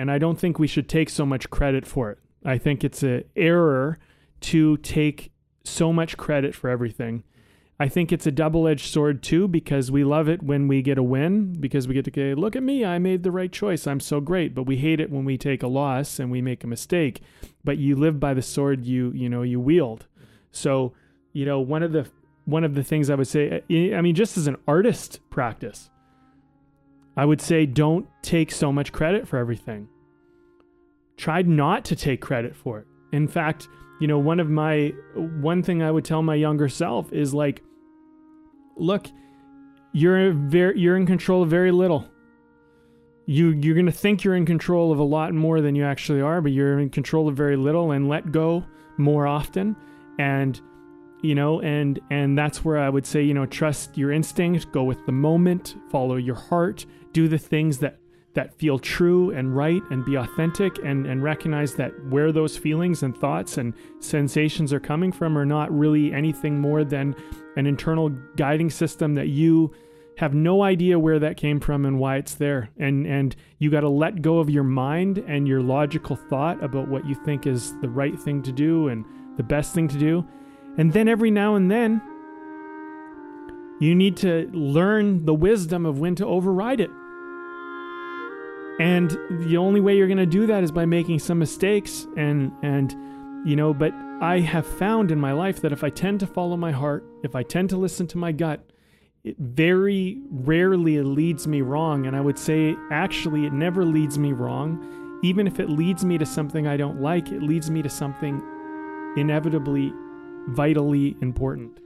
and I don't think we should take so much credit for it. I think it's an error to take so much credit for everything. I think it's a double edged sword too because we love it when we get a win because we get to say, look at me, I made the right choice. I'm so great. But we hate it when we take a loss and we make a mistake. But you live by the sword you you know you wield. So you know one of the one of the things I would say, I mean, just as an artist practice, I would say don't take so much credit for everything. Try not to take credit for it. In fact, you know, one of my one thing I would tell my younger self is like look, you're very you're in control of very little. You you're gonna think you're in control of a lot more than you actually are, but you're in control of very little and let go more often. And you know, and and that's where I would say, you know, trust your instinct go with the moment, follow your heart, do the things that that feel true and right and be authentic and, and recognize that where those feelings and thoughts and sensations are coming from are not really anything more than an internal guiding system that you have no idea where that came from and why it's there. And and you got to let go of your mind and your logical thought about what you think is the right thing to do and the best thing to do and then every now and then you need to learn the wisdom of when to override it. And the only way you're going to do that is by making some mistakes and and you know but i have found in my life that if i tend to follow my heart if i tend to listen to my gut it very rarely leads me wrong. And i would say actually it never leads me wrong. Even if it leads me to something i don't like it leads me to something inevitably vitally important